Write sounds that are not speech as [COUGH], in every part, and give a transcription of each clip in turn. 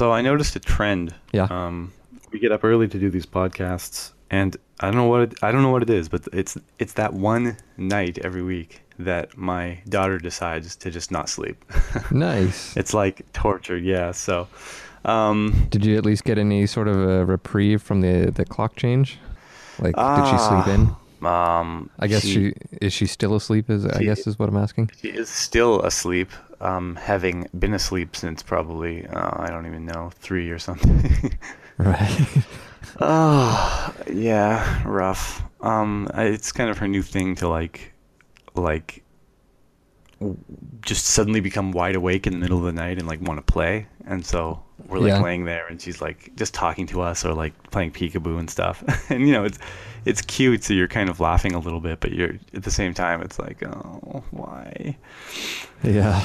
So I noticed a trend. Yeah. Um, we get up early to do these podcasts, and I don't know what it, I don't know what it is, but it's it's that one night every week that my daughter decides to just not sleep. [LAUGHS] Nice. it's like torture. Yeah. So. Um, Did you at least get any sort of a reprieve from the the clock change? Like, did she sleep in? Um, I guess she, is she still asleep? Is I guess is what I'm asking. She is still asleep, um, having been asleep since probably uh, I don't even know three or something. [LAUGHS] Right. oh, [LAUGHS] yeah, rough. Um, it's kind of her new thing to like, like, just suddenly become wide awake in the middle of the night and like want to play, and so we're like Yeah. laying there and she's like just talking to us or like playing peekaboo and stuff, [LAUGHS] and you know it's it's cute, so you're kind of laughing a little bit, but you're at the same time it's like, oh, why? yeah.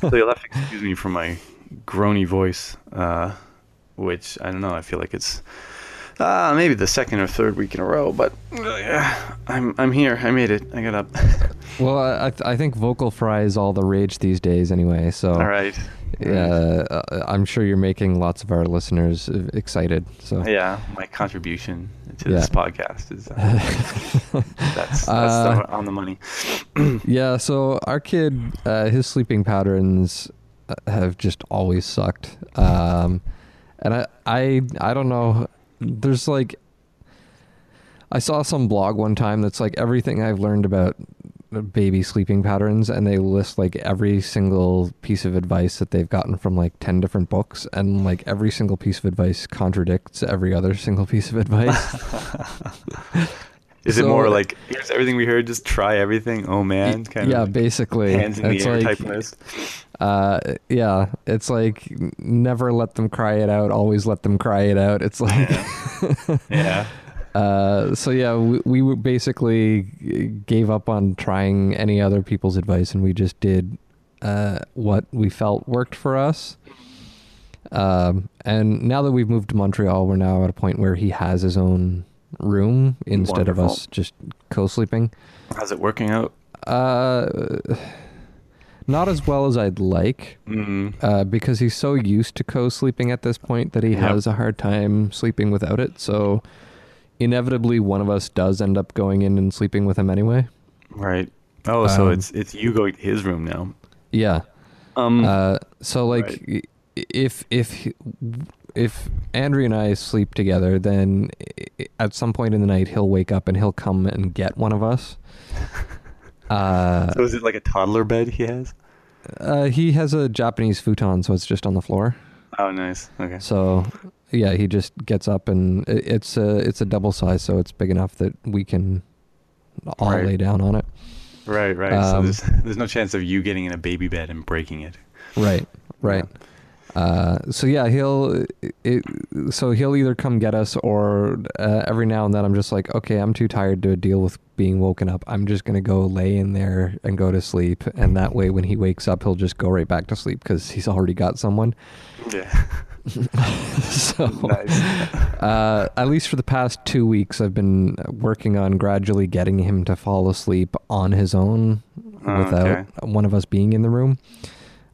so you'll have to excuse me for my groany voice, uh, which I don't know. I feel like it's uh, maybe the second or third week in a row, but uh, yeah, I'm I'm here. I made it. I got up. Well, I I I think vocal fry is all the rage these days anyway. So All right. Uh, I'm sure you're making lots of our listeners uh, excited. So Yeah, my contribution to Yeah. this podcast is uh, [LAUGHS] that's, that's Uh, on the money. [CLEARS THROAT] yeah. So our kid, uh, his sleeping patterns uh, have just always sucked. Um, and I I I don't know. There's like. I saw some blog one time that's like everything I've learned about baby sleeping patterns and they list like every single piece of advice that they've gotten from like 10 different books and like every single piece of advice contradicts every other single piece of advice [LAUGHS] Is it more like here's everything we heard, just try everything? Oh man, kind yeah of basically hands in the it's air like type list. uh yeah it's like never let them cry it out always let them cry it out it's like Yeah. [LAUGHS] uh so yeah we, we basically gave up on trying any other people's advice and we just did uh what we felt worked for us um and now that we've moved to montreal we're now at a point where he has his own room instead of us just co-sleeping How's it working out? uh not as well as i'd like Mm, uh, because he's so used to co-sleeping at this point that he Yep. has a hard time sleeping without it. So inevitably, one of us does end up going in and sleeping with him anyway. right. Oh, so Um, it's it's you going to his room now. Yeah. Um. Uh, so like, i if if if Andrew and I sleep together, then at some point in the night he'll wake up and he'll come and get one of us. Uh, [LAUGHS] so is it like a toddler bed he has? uh, he has a Japanese futon, so it's just on the floor. Oh, nice. Okay. So yeah, he just gets up and it's a it's a double size, so it's big enough that we can all Right. lay down on it. Right, right. so Um, there's there's no chance of you getting in a baby bed and breaking it. Right, right. Uh, so yeah, he'll it, so he'll either come get us or uh, every now and then I'm just like, okay, I'm too tired to deal with being woken up. I'm just gonna go lay in there and go to sleep, and that way when he wakes up, he'll just go right back to sleep because he's already got someone. Yeah. [LAUGHS] [LAUGHS] so nice. [LAUGHS] uh, at least for the past two weeks, I've been working on gradually getting him to fall asleep on his own Oh, without okay. one of us being in the room.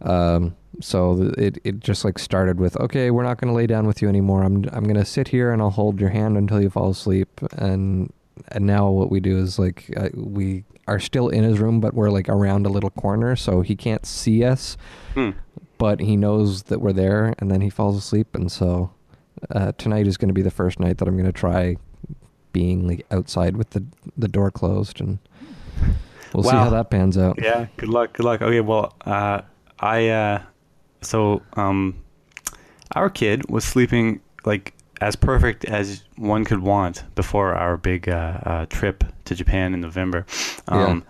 Um, so it it just like started with okay, we're not going to lay down with you anymore. I'm I'm going to sit here and I'll hold your hand until you fall asleep. And and now what we do is like uh, we are still in his room, but we're like around a little corner, so he can't see us Hmm. But he knows that we're there and then he falls asleep and so uh, tonight is going to be the first night that i'm going to try being like outside with the the door closed and we'll see how that pans out Yeah. Good luck. Good luck. Okay. Well, uh, I uh, so um, our kid was sleeping like as perfect as one could want before our big uh, uh, trip to Japan in November. Um,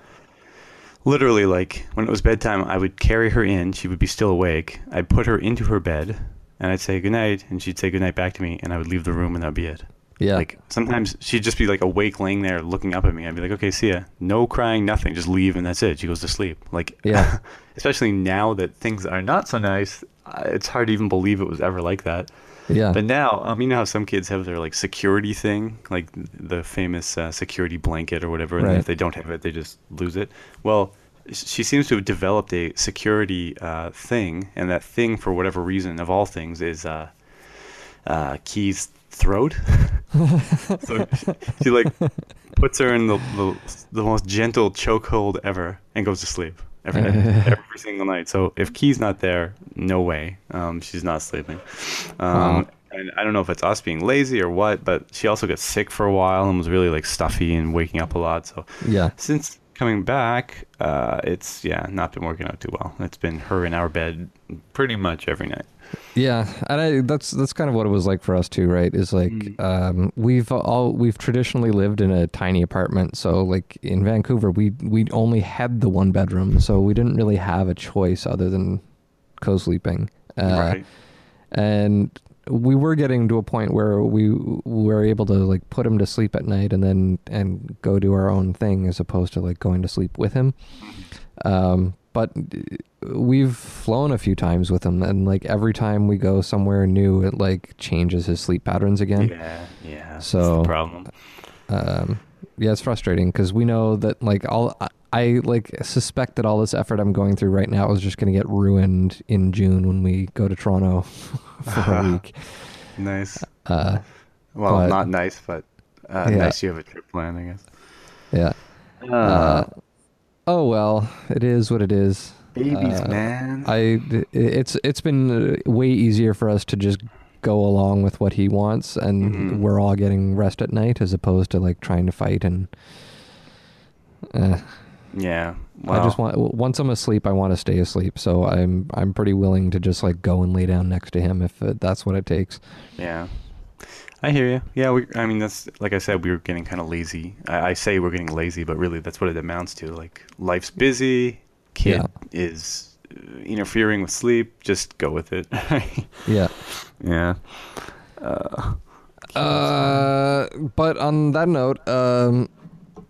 Literally, like when it was bedtime, I would carry her in. She would be still awake. I'd put her into her bed, and I'd say goodnight, and she'd say goodnight back to me, and I would leave the room, and that'd be it. yeah Like sometimes she'd just be like awake, laying there, looking up at me. I'd be like, "Okay, see ya." No crying, nothing. Just leave, and that's it. She goes to sleep. Like, Yeah. [LAUGHS] especially now that things are not so nice, it's hard to even believe it was ever like that. Yeah But now, um, you know how some kids have their like security thing, like the famous uh, security blanket or whatever, and Right. if they don't have it, they just lose it. Well, she seems to have developed a security uh, thing, and that thing, for whatever reason, of all things, is uh, uh, Key's throat. [LAUGHS] so she like puts her in the, the the most gentle chokehold ever and goes to sleep every night, [LAUGHS] every single night. So if Key's not there, no way, um, she's not sleeping. Um, Wow. And I don't know if it's us being lazy or what, but she also got sick for a while and was really like stuffy and waking up a lot. So Yeah. since coming back, uh, it's yeah not been working out too well. It's been her in our bed pretty much every night. Yeah, and I, that's that's kind of what it was like for us too, right? Is like Mm. um, we've all we've traditionally lived in a tiny apartment, so like in Vancouver, we we only had the one bedroom, so we didn't really have a choice other than co-sleeping. Uh, right. and we were getting to a point where we were able to like put him to sleep at night and then and go do our own thing as opposed to like going to sleep with him um but we've flown a few times with him and like every time we go somewhere new it like changes his sleep patterns again Yeah, yeah. that's So- the problem. um yeah it's frustrating because we know that like all I, I like suspect that all this effort i'm going through right now is just going to get ruined in june when we go to toronto [LAUGHS] for a [LAUGHS] week Nice. uh Well, but- not nice, but uh, Yeah. nice. You have a trip planned, I guess. yeah Uh, oh well, it is what it is. babies, uh, man. I it's it's been uh, way easier for us to just go along with what he wants, and Mhm. we're all getting rest at night as opposed to like trying to fight and. Uh, yeah. Well, I just want once I'm asleep, I want to stay asleep. So I'm I'm pretty willing to just like go and lay down next to him if uh, that's what it takes. Yeah. I hear you. Yeah, we, I mean, that's like I said, we were getting kind of lazy. I, I say we're getting lazy, but really that's what it amounts to. Like, life's busy, kid Yeah. is interfering with sleep, just go with it. [LAUGHS] [LAUGHS] Yeah. yeah. Uh, Uh, but on that note, um,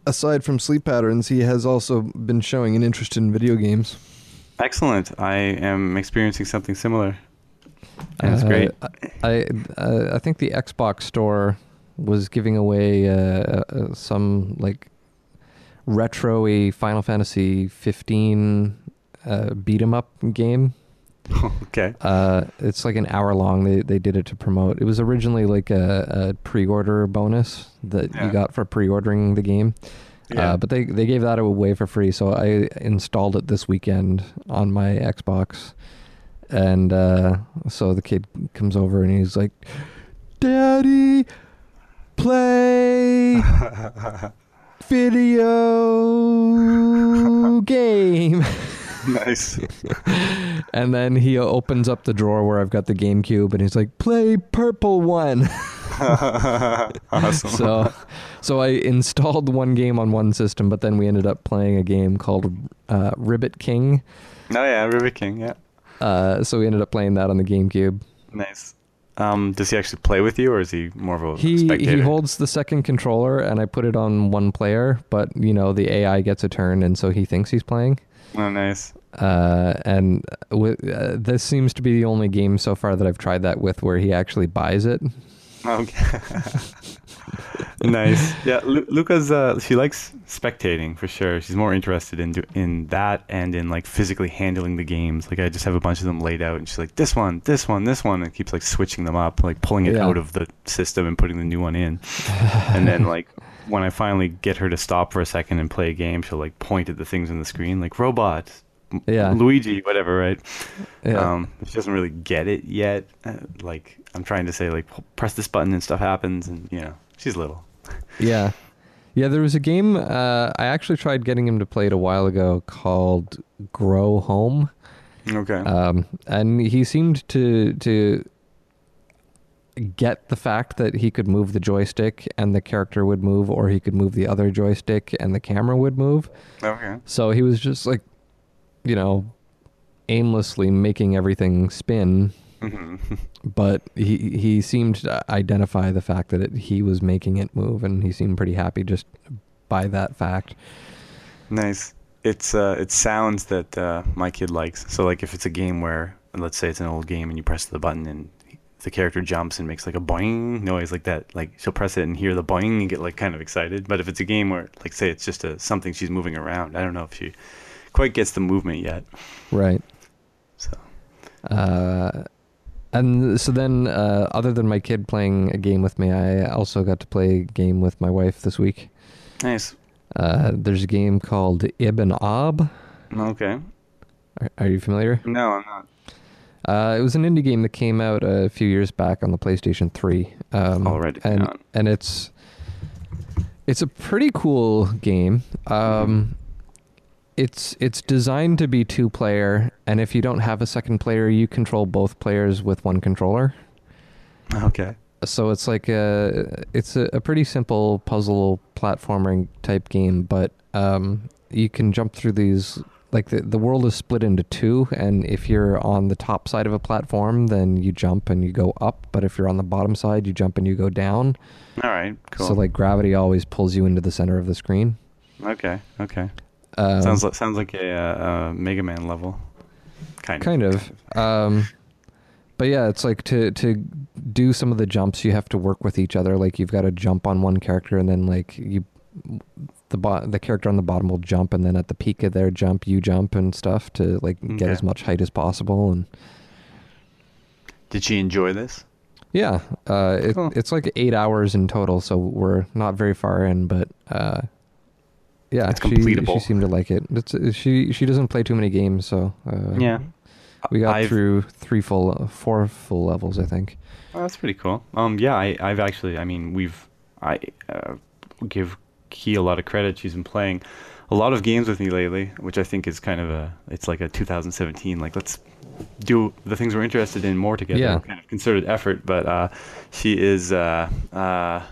aside from sleep patterns, he has also been showing an interest in video games. excellent. I am experiencing something similar. That's Uh, great. I uh, I think the Xbox store was giving away uh, uh, some like retro-y Final Fantasy 15 uh, beat 'em up game. [LAUGHS] okay. Uh, it's like an hour long. They they did it to promote. It was originally like a, a pre-order bonus that Yeah. you got for pre-ordering the game. Yeah. Uh, but they they gave that away for free, so I installed it this weekend on my Xbox, and uh, so the kid comes over and he's like, "Daddy, play [LAUGHS] video [LAUGHS] game." nice. [LAUGHS] And then he opens up the drawer where I've got the GameCube, and he's like, "Play purple one." awesome. so, so I installed one game on one system, but then we ended up playing a game called uh, Ribbit King. oh yeah, Ribbit King. Yeah. Uh, so we ended up playing that on the GameCube. Nice. Um, does he actually play with you, or is he more of a He spectator? he holds the second controller, and I put it on one player, but you know the AI gets a turn, and so he thinks he's playing. oh, nice. Uh, and wi- uh, this seems to be the only game so far that I've tried that with where he actually buys it. Okay. [LAUGHS] nice. [LAUGHS] Yeah, Lu- Luca's. Uh, she likes spectating for sure. She's more interested in do- in that and in like physically handling the games. Like I just have a bunch of them laid out, and she's like, "This one, this one, this one," and keeps like switching them up, like pulling it Yeah. out of the system and putting the new one in. and then like [LAUGHS] when I finally get her to stop for a second and play a game, she'll like point at the things on the screen, like robot. Yeah. Luigi, whatever, right? Yeah. Um, she doesn't really get it yet. Uh, like I'm trying to say, like press this button and stuff happens, and you know, she's little. [LAUGHS] Yeah. Yeah, there was a game uh, I actually tried getting him to play it a while ago called Grow Home. Okay. Um, and he seemed to to get the fact that he could move the joystick and the character would move or he could move the other joystick and the camera would move. okay. So he was just like you know aimlessly making everything spin hmm [LAUGHS] but he he seemed to identify the fact that it, he was making it move and he seemed pretty happy just by that fact. nice. It's uh, it's sounds that uh, my kid likes. So like if it's a game where, let's say it's an old game and you press the button and the character jumps and makes like a boing noise like that, like she'll press it and hear the boing and get like kind of excited. But if it's a game where, like, say it's just a something she's moving around, I don't know if she quite gets the movement yet. Right. So Uh, and so then, uh, other than my kid playing a game with me, I also got to play a game with my wife this week. nice. Uh, there's a game called Ibb & Obb. Okay. Are, are you familiar? No, I'm not. Uh, it was an indie game that came out a few years back on the PlayStation 3. Um, it and. And it's it's a pretty cool game. Um, It's it's designed to be two player, and if you don't have a second player, you control both players with one controller. Okay. So it's like a it's a, a pretty simple puzzle platforming type game, but um, you can jump through these. Like the the world is split into two, and if you're on the top side of a platform, then you jump and you go up. But if you're on the bottom side, you jump and you go down. All right. Cool. So like gravity always pulls you into the center of the screen. okay. Okay. Um, sounds like sounds like a, uh, uh Mega Man level. Kind of. kind of. Um, but yeah, it's like to to do some of the jumps, you have to work with each other. Like you've got to jump on one character, and then like you, the bo- the character on the bottom will jump, and then at the peak of their jump, you jump and stuff to like get Okay. as much height as possible. And Did she enjoy this? yeah, uh, it, Cool. it's like eight hours in total, so we're not very far in, but. Uh, yeah, It's she, completable. she seemed to like it. It's, she she doesn't play too many games, so uh, yeah. we got I've- through three full, four full levels, I think. Oh, that's pretty cool. Um, yeah, I, I've actually, I mean, we've, I uh, give Key a lot of credit. She's been playing a lot of games with me lately, which I think is kind of a, it's like a 2017, like let's do the things we're interested in more together, Yeah. kind of concerted effort. But uh, she is, uh, uh,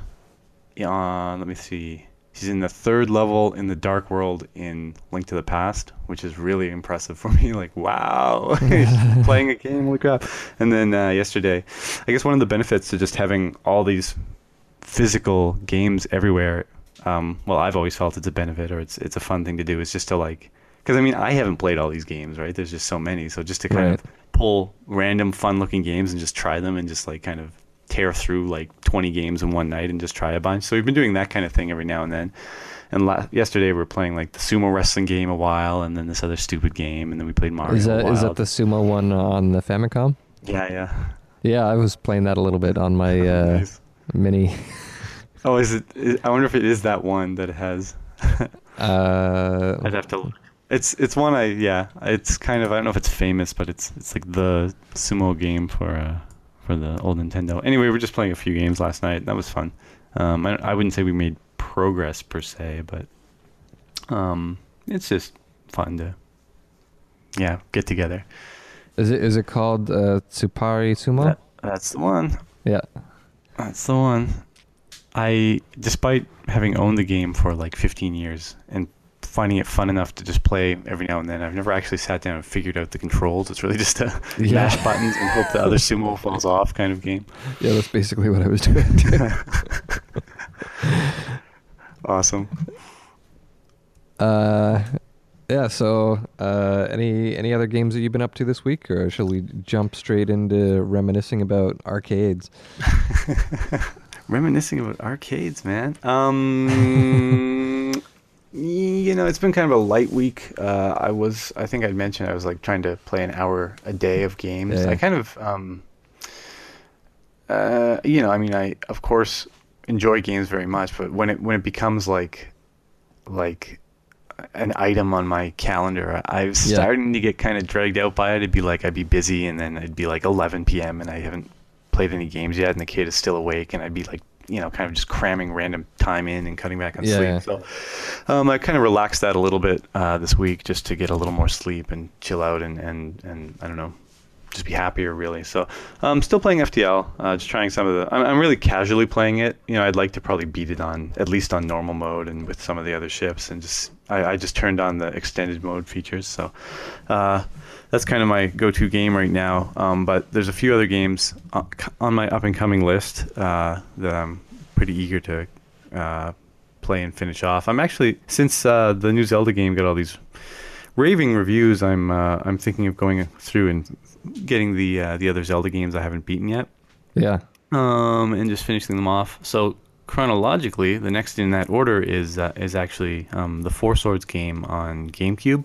yeah, let me see. She's in the third level in the Dark World in Link to the Past, which is really impressive for [LAUGHS] me. Like, wow, [LAUGHS] [LAUGHS] playing a game, holy crap! And then uh, yesterday, I guess one of the benefits to just having all these physical games everywhere. Um, well, I've always felt it's a benefit, or it's it's a fun thing to do. Is just to like, because I mean, I haven't played all these games, right? There's just so many. So just to kind Right. of pull random fun-looking games and just try them, and just like kind of tear through like 20 games in one night and just try a bunch. So we've been doing that kind of thing every now and then. And la- yesterday we were playing like the sumo wrestling game a while, and then this other stupid game, and then we played Mario. Is that is that the sumo one on the Famicom? Yeah, yeah. Yeah, I was playing that a little bit on my [LAUGHS] uh, Nice. mini. [LAUGHS] Oh, is it? Is, I wonder if it is that one that it has. [LAUGHS] Uh, I'd have to. look. It's it's one I yeah. It's kind of I don't know if it's famous, but it's it's like the sumo game for uh for the old Nintendo. Anyway, we were just playing a few games last night. That was fun. Um, I, I wouldn't say we made progress per se, but um, it's just fun to yeah get together. is it is it called uh, Tsuppari Sumo? That, that's the one. yeah. That's the one. I, despite having owned the game for like 15 years and finding it fun enough to just play every now and then, I've never actually sat down and figured out the controls. It's really just a [LAUGHS] Yeah. mash buttons and hope the other sumo falls off kind of game. Yeah, that's basically what I was doing. [LAUGHS] Awesome. uh, yeah. So, uh, any any other games that you've been up to this week, or shall we jump straight into reminiscing about arcades? [LAUGHS] Reminiscing about arcades, man. Um, you know, it's been kind of a light week. Uh, I was, I think I'd mentioned I was like trying to play an hour a day of games. Yeah. I kind of, um, uh, you know, I mean, I of course enjoy games very much, but when it when it becomes like, like an item on my calendar, I was Yeah. starting to get kind of dragged out by it. It'd be like I'd be busy, and then it'd be like 11 p.m. and I haven't played any games yet, and the kid is still awake, and I'd be like, you know, kind of just cramming random time in and cutting back on Yeah. sleep. So um, I kind of relaxed that a little bit uh, this week just to get a little more sleep and chill out and, and, and I don't know, just be happier really. So I'm still playing FTL, uh, just trying some of the. I'm, I'm really casually playing it. You know, I'd like to probably beat it on at least on normal mode and with some of the other ships, and just I, I just turned on the extended mode features. So uh, that's kind of my go-to game right now. Um, but there's a few other games uh, on my up-and-coming list uh, that I'm pretty eager to uh, play and finish off. I'm actually since uh, the new Zelda game got all these raving reviews. I'm uh, I'm thinking of going through and getting the uh, the other Zelda games I haven't beaten yet, Yeah. um, and just finishing them off. So chronologically, the next in that order is uh, is actually um, the Four Swords game on GameCube,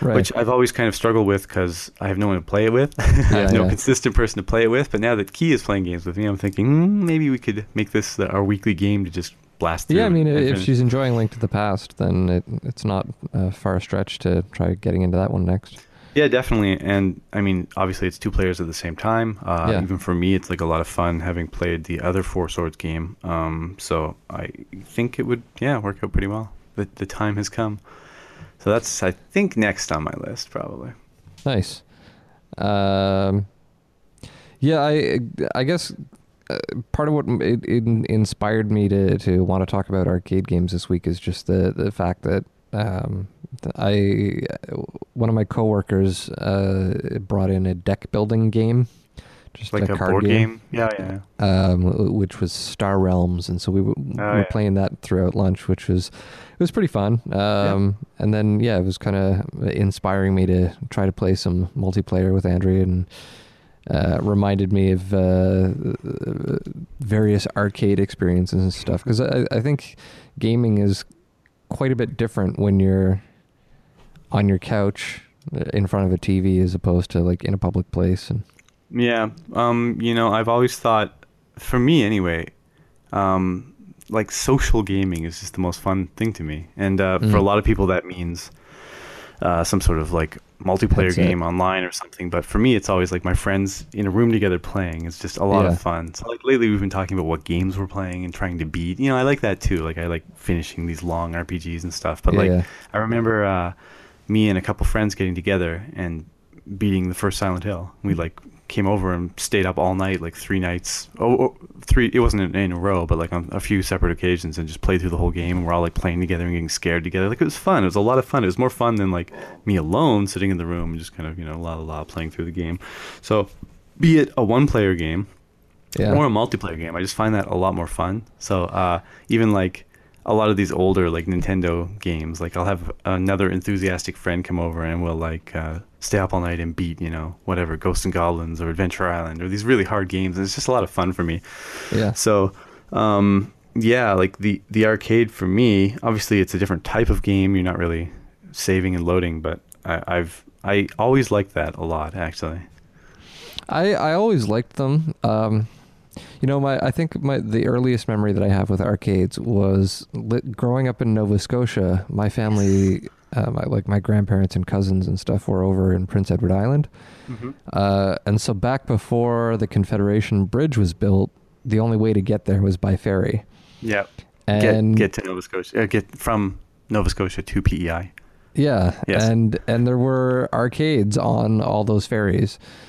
Right. which I've always kind of struggled with because I have no one to play it with. [LAUGHS] I have no yeah. consistent person to play it with. But now that Key is playing games with me, I'm thinking hmm, maybe we could make this the, our weekly game to just blast through. yeah, I mean, if finish. she's enjoying Link to the Past, then it, it's not a far stretch to try getting into that one next. Yeah, definitely. And I mean, obviously, it's two players at the same time. Uh, Yeah. Even for me, it's like a lot of fun having played the other Four Swords game. Um, so I think it would, yeah, work out pretty well. The, the time has come. So that's, I think, next on my list, probably. Nice. Um, yeah, I I guess uh, part of what it, it inspired me to to want to talk about arcade games this week is just the the fact that um, I one of my coworkers uh, brought in a deck building game, just Like a, card board game, game. Yeah, yeah. Um, which was Star Realms, and so we, w- Oh, were yeah. playing that throughout lunch, which was it was pretty fun. Um, and then yeah, it was kind of inspiring me to try to play some multiplayer with Andrea, and uh, reminded me of uh, various arcade experiences and stuff. Because I, I think gaming is quite a bit different when you're on your couch uh, in front of a TV as opposed to like in a public place. And Yeah, um, you know, I've always thought, for me anyway, um, like social gaming is just the most fun thing to me, and uh, Mm. for a lot of people that means uh, some sort of like multiplayer Headset. game online or something. But for me, it's always like my friends in a room together playing. It's just a lot Yeah. of fun. So like lately, we've been talking about what games we're playing and trying to beat. You know, I like that too. Like I like finishing these long RPGs and stuff. But yeah, like. I remember uh, me and a couple friends getting together and beating the first Silent Hill. We like came over and stayed up all night, like three nights. Oh, oh three. It wasn't in, in a row, but like on a few separate occasions, and just played through the whole game. And we're all like playing together and getting scared together. Like it was fun. It was a lot of fun. It was more fun than like me alone sitting in the room and just kind of you know la la la playing through the game. So, be it a one-player game yeah. or a multiplayer game. I just find that a lot more fun. So uh, even like a lot of these older like Nintendo games, like I'll have another enthusiastic friend come over and we'll like uh, stay up all night and beat you know whatever Ghosts and Goblins or Adventure Island or these really hard games. And it's just a lot of fun for me. yeah. So um, yeah, like the the arcade for me, obviously it's a different type of game. You're not really saving and loading, but I, I've I always liked that a lot actually. I, I always liked them. Um, you know, my I think my the earliest memory that I have with arcades was li- growing up in Nova Scotia. My family, [LAUGHS] uh, my, like my grandparents and cousins and stuff, were over in Prince Edward Island, Mm-hmm. uh, and so back before the Confederation Bridge was built, the only way to get there was by ferry. Yeah. And get get to Nova Scotia. Uh, get from Nova Scotia to PEI. Yeah, Yes. and and there were arcades on all those ferries. [LAUGHS]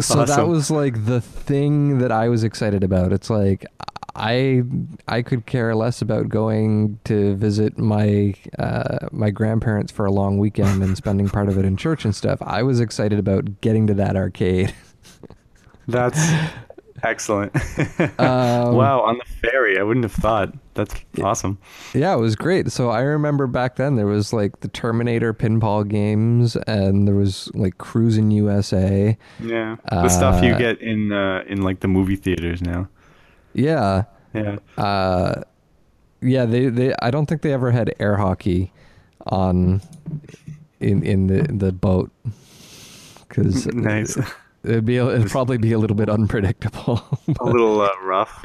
so that was like the thing that I was excited about. It's like I I could care less about going to visit my uh, my grandparents for a long weekend and spending part of it in church and stuff. I was excited about getting to that arcade. That's excellent. [LAUGHS] Um, wow, on the ferry, I wouldn't have thought. That's awesome. Yeah, it was great. So I remember back then there was like the Terminator pinball games, and there was like Cruis'n USA. Yeah, the stuff you Uh, get in uh, in like the movie theaters now. Yeah, Yeah. uh, yeah. They, they I don't think they ever had air hockey on in in the the boat because [LAUGHS] nice. It'd be it'd probably be a little bit unpredictable. [LAUGHS] a little uh, rough.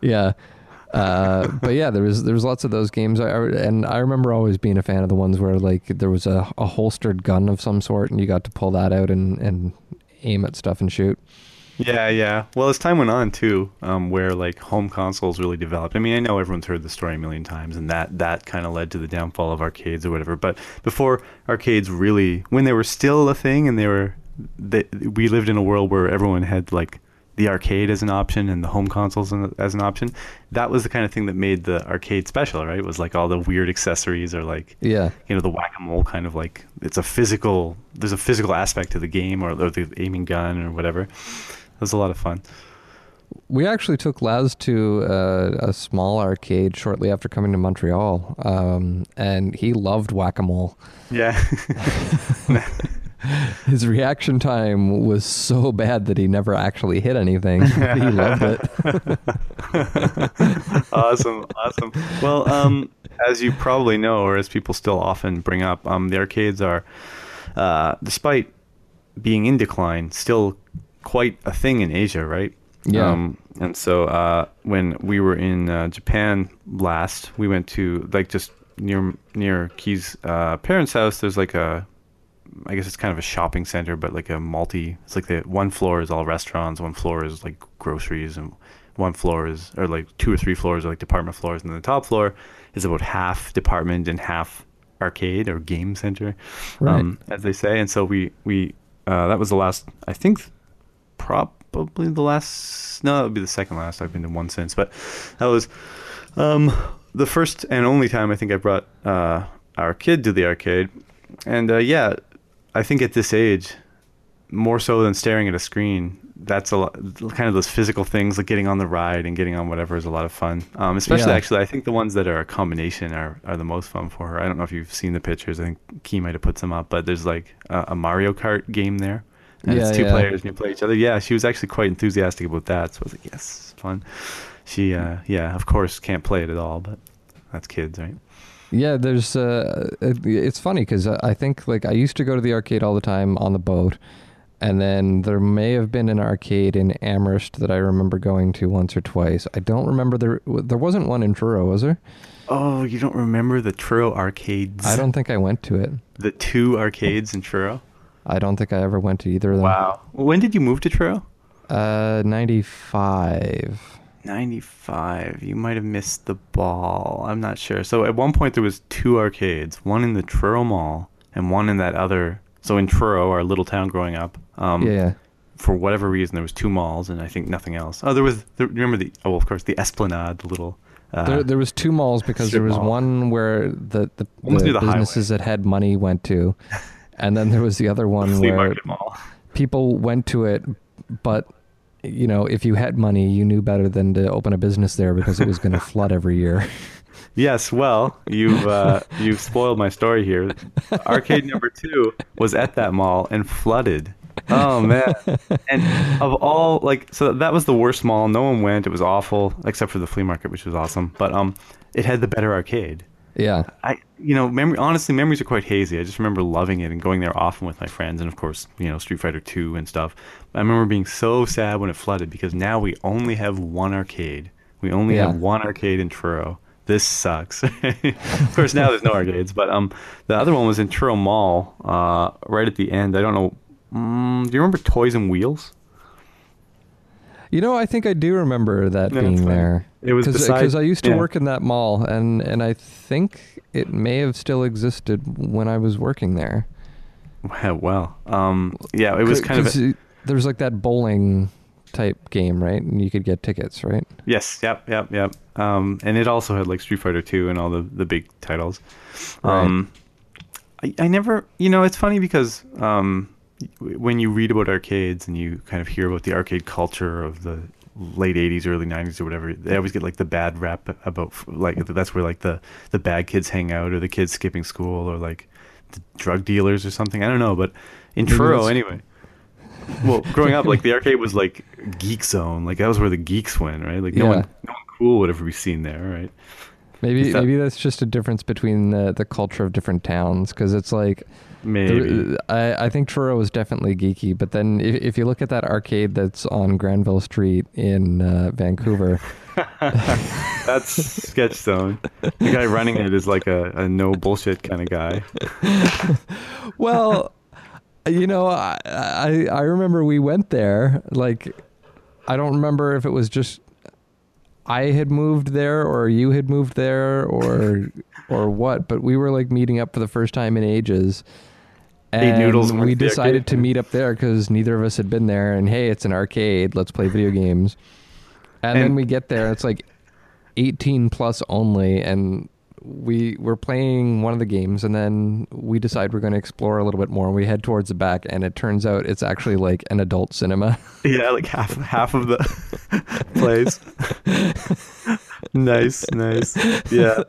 yeah. Uh, but yeah, there was there was lots of those games, I, I- and I remember always being a fan of the ones where like there was a, a holstered gun of some sort, and you got to pull that out and, and aim at stuff and shoot. Yeah, yeah. Well, as time went on too, um, where like home consoles really developed. I mean, I know everyone's heard the story a million times, and that that kind of led to the downfall of arcades or whatever. But before arcades really, when they were still a thing, and they were, they, we lived in a world where everyone had like the arcade as an option and the home consoles as an option. That was the kind of thing that made the arcade special, right? It was like all the weird accessories or like Yeah, you know the whack-a-mole kind of like it's a physical there's a physical aspect to the game or, or the aiming gun or whatever it was a lot of fun we actually took Laz to uh, a small arcade shortly after coming to Montreal, um, and he loved whack a mole. yeah [LAUGHS] [LAUGHS] [LAUGHS] His reaction time was so bad that he never actually hit anything. [LAUGHS] he loved it. [LAUGHS] awesome, awesome. Well, um, as you probably know, or as people still often bring up, um, the arcades are, uh, despite being in decline, still quite a thing in Asia, right? Yeah. Um, and so uh, when we were in uh, Japan last, we went to like just near near Key's uh, parents' house. There's like a, I guess it's kind of a shopping center, but like a multi. It's like the one floor is all restaurants, one floor is like groceries, and one floor is or like two or three floors are like department floors, and then the top floor is about half department and half arcade or game center, Right. um, as they say. And so we we uh, that was the last. I think probably the last. No, that would be the second last. I've been to one since, but that was um, the first and only time I think I brought uh, our kid to the arcade. And uh, yeah, I think at this age, more so than staring at a screen, that's a lot, kind of those physical things like getting on the ride and getting on whatever is a lot of fun. Um, especially Yeah. actually, I think the ones that are a combination are, are the most fun for her. I don't know if you've seen the pictures. I think Key might have put some up, but there's like a, a Mario Kart game there. And Yeah, it's two yeah. players and you play each other. Yeah, she was actually quite enthusiastic about that. So I was like, yes, fun. She, uh, yeah, of course, can't play it at all, but that's kids, right? Yeah, there's. Uh, it, it's funny because I think like I used to go to the arcade all the time on the boat, and then there may have been an arcade in Amherst that I remember going to once or twice. I don't remember there. There wasn't one in Truro, was there? Oh, you don't remember the Truro arcades? I don't think I went to it. The two arcades in Truro? I don't think I ever went to either of them. Wow. When did you move to Truro? Uh, ninety five. 95. You might have missed the ball. I'm not sure. So at one point there was two arcades, one in the Truro Mall and one in that other. So in Truro, our little town growing up, um, yeah. for whatever reason there was two malls and I think nothing else. Oh, there was. The, remember the? Oh, of course, the Esplanade, the little. Uh, There, there was two malls because there was mall. one where the the, the the highway. businesses that had money went to, [LAUGHS] and then there was the other one flea where people went to it, but you know, if you had money, you knew better than to open a business there because it was going [LAUGHS] to flood every year. Yes, well, you've uh, you've spoiled my story here. Arcade number two was at that mall and flooded. Oh man! And of all like, so that was the worst mall. No one went. It was awful, except for the flea market, which was awesome. But um, it had the better arcade. Yeah, I, you know, memory. Honestly, memories are quite hazy. I just remember loving it and going there often with my friends, and of course, you know, Street Fighter Two and stuff. I remember being so sad when it flooded because now we only have one arcade. We only Yeah. have one arcade in Truro. This sucks. [LAUGHS] of course, now there's no arcades, but um, the other one was in Truro Mall, uh, right at the end. I don't know. Mm, do you remember Toys and Wheels? You know, I think I do remember that No, being there It was because I used to yeah. work in that mall, and and I think it may have still existed when I was working there. Well, well, um, yeah, it was kind of. it- there was like that bowling type game, right? And you could get tickets, right? Yes, yep, yep, yep. Um, and it also had like Street Fighter Two and all the the big titles. Right. Um, I, I never, you know, it's funny because um, when you read about arcades and you kind of hear about the arcade culture of the late 80s early 90s or whatever they always get like the bad rap about like that's where like the the bad kids hang out or the kids skipping school or like the drug dealers or something. I don't know but in Maybe truro anyway. Well growing up like the arcade was like geek zone. Like that was where the geeks went right? Like no Yeah. one no one cool would ever be seen there right? Maybe that- maybe that's just a difference between the the culture of different towns because it's like maybe I I think Truro is definitely geeky, but then if, if you look at that arcade that's on Granville Street in uh, Vancouver, [LAUGHS] [LAUGHS] That's sketch zone. The guy running it is like a, a no bullshit kind of guy. [LAUGHS] well, you know, I, I I remember we went there. Like, I don't remember if it was just I had moved there or you had moved there or or what, but we were like meeting up for the first time in ages. Ate noodles and we decided to meet up there because neither of us had been there. And hey, it's an arcade. Let's play video games. And, then we get there. It's like 18 plus only, and we we're playing one of the games, and then we decide we're going to explore a little bit more. and We head towards the back, and it turns out it's actually like an adult cinema. [LAUGHS] Yeah, like half half of the [LAUGHS] place. [LAUGHS] nice, nice. Yeah,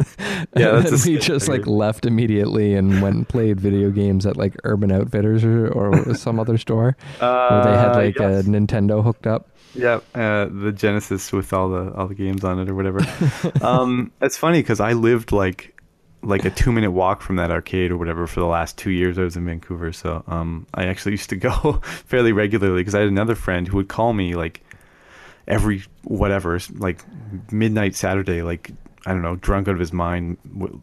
yeah. and That's a then we just like left immediately and went and played video games at like Urban Outfitters or, or some other store where they had Uh, like yes. a Nintendo hooked up. Yeah, uh, the Genesis with all the all the games on it or whatever. [LAUGHS] um, it's funny because I lived like like a two minute walk from that arcade or whatever for the last two years I was in Vancouver. So um, I actually used to [LAUGHS] go fairly regularly because I had another friend who would call me like every whatever like midnight Saturday like. I don't know, drunk out of his mind,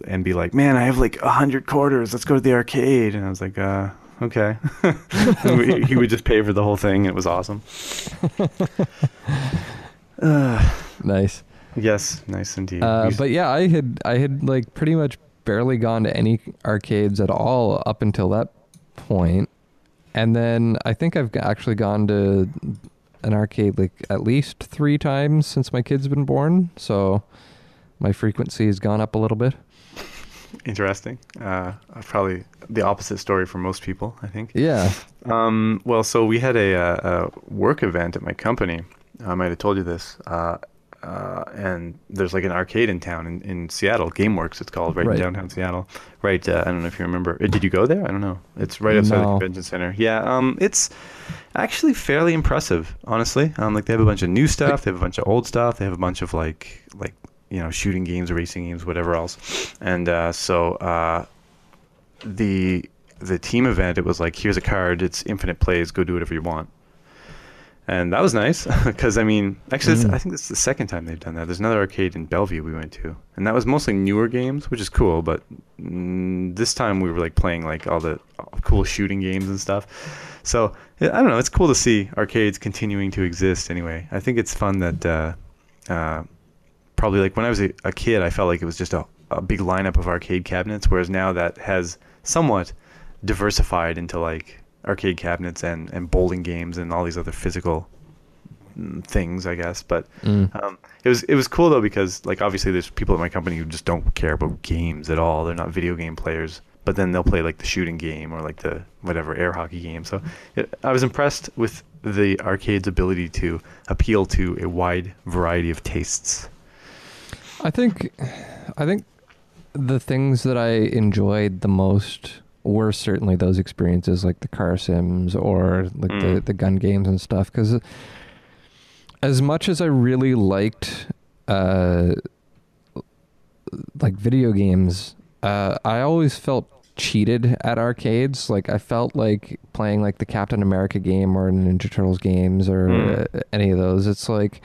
and be like, "Man, I have like a hundred quarters. Let's go to the arcade." And I was like, "Uh, okay." [LAUGHS] We- he would just pay for the whole thing. It was awesome. Uh, [LAUGHS] Nice. yes, nice indeed. Uh, but yeah, I had I had like pretty much barely gone to any arcades at all up until that point, and then I think I've actually gone to an arcade like at least three times since my kid's been born. So my frequency has gone up a little bit. Interesting. Uh, probably the opposite story for most people, I think. Yeah. Um, well, so we had a, uh, a work event at my company. I might have told you this. Uh, uh, and there's like an arcade in town in, in Seattle, GameWorks, it's called, right, Right. in downtown Seattle. Right. Uh, I don't know if you remember. Uh, Did you go there? I don't know. It's right outside the convention center. Yeah. Um, it's actually fairly impressive, honestly. Um, like they have a bunch of new stuff. They have a bunch of old stuff. They have a bunch of like like you know shooting games, racing games, whatever else. And uh, so uh, the the team event, it was like here's a card. It's infinite plays. Go do whatever you want. And that was nice [LAUGHS] because I mean, actually, Mm. I think this is the second time they've done that. There's another arcade in Bellevue we went to, and that was mostly newer games, which is cool. But mm, this time we were like playing like all the cool shooting games and stuff. So I don't know. It's cool to see arcades continuing to exist. Anyway, I think it's fun that uh, uh, probably like when I was a, a kid, I felt like it was just a, a big lineup of arcade cabinets, whereas now that has somewhat diversified into like arcade cabinets and, and bowling games and all these other physical mm, things, I guess. But Mm. um, it was it was cool though because like obviously there's people at my company who just don't care about games at all. They're not video game players, but then they'll play like the shooting game or like the whatever air hockey game. So it, I was impressed with the arcade's ability to appeal to a wide variety of tastes. I think I think the things that I enjoyed the most were certainly those experiences like the car sims or like the, Mm. the gun games and stuff because as much as I really liked uh like video games uh I always felt cheated at arcades like I felt like playing like the Captain America game or Ninja Turtles games or Mm. any of those it's like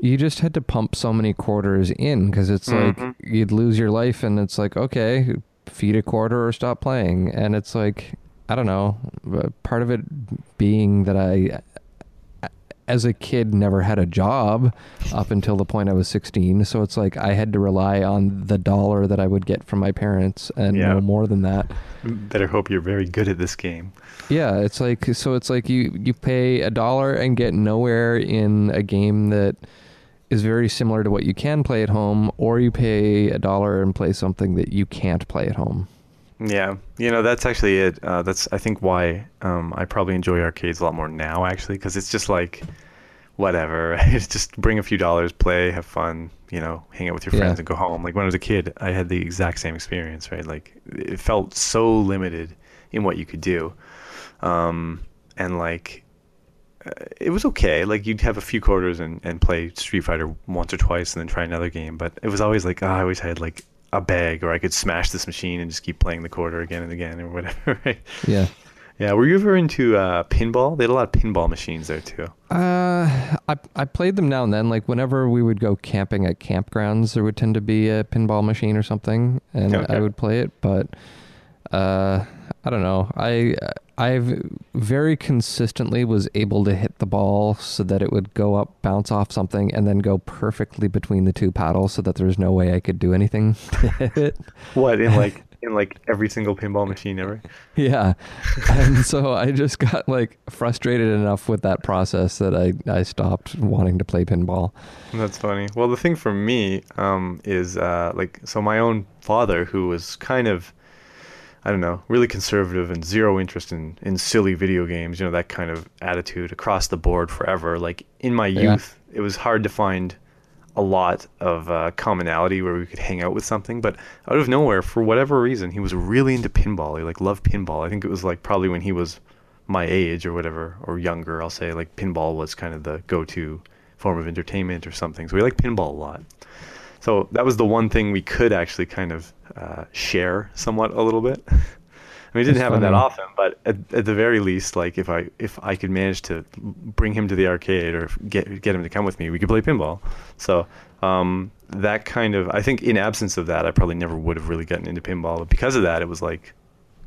you just had to pump so many quarters in because it's Mhm. like you'd lose your life and it's like okay feed a quarter or stop playing and it's like i don't know but part of it being that i as a kid never had a job up until the point i was 16 so it's like i had to rely on the dollar that i would get from my parents and Yeah. no more than that Better hope you're very good at this game. yeah, it's like so it's like you you pay a dollar and get nowhere in a game that is very similar to what you can play at home or you pay a dollar and play something that you can't play at home. Yeah, you know that's actually it. Uh, that's I think why um, I probably enjoy arcades a lot more now, actually, because it's just like whatever. [LAUGHS] Right? Just bring a few dollars, play, have fun, you know, hang out with your Yeah. friends and go home. Like when I was a kid, I had the exact same experience, right? Like it felt so limited in what you could do, um, and like it was okay. Like you'd have a few quarters and, and play Street Fighter once or twice, and then try another game. But it was always like oh, I always had like a bag, or I could smash this machine and just keep playing the quarter again and again, or whatever. [LAUGHS] Right? Yeah. Yeah. Were you ever into uh, pinball? They had a lot of pinball machines there too. Uh, I I played them now and then. Like whenever we would go camping at campgrounds, there would tend to be a pinball machine or something, and Okay. I would play it. But uh, I don't know. I I've very consistently was able to hit the ball so that it would go up, bounce off something, and then go perfectly between the two paddles, so that there's no way I could do anything [LAUGHS] to hit it. What in like [LAUGHS] in like every single pinball machine ever? Yeah. [LAUGHS] And so I just got like frustrated enough with that process that I, I stopped wanting to play pinball. That's funny. Well, the thing for me um, is uh, like so my own father, who was kind of, I don't know, really conservative and zero interest in in silly video games. You know that kind of attitude across the board forever. Like in my Yeah. youth, it was hard to find a lot of uh, commonality where we could hang out with something. But out of nowhere, for whatever reason, he was really into pinball. He like loved pinball. I think it was like probably when he was my age or whatever, or younger. I'll say like pinball was kind of the go-to form of entertainment or something. So we like pinball a lot. So that was the one thing we could actually kind of uh, share somewhat a little bit. [LAUGHS] I mean, it didn't That's happen that often, but at, at the very least, like if I if I could manage to bring him to the arcade or get get him to come with me, we could play pinball. So um, that kind of I think in absence of that, I probably never would have really gotten into pinball. But because of that, it was like,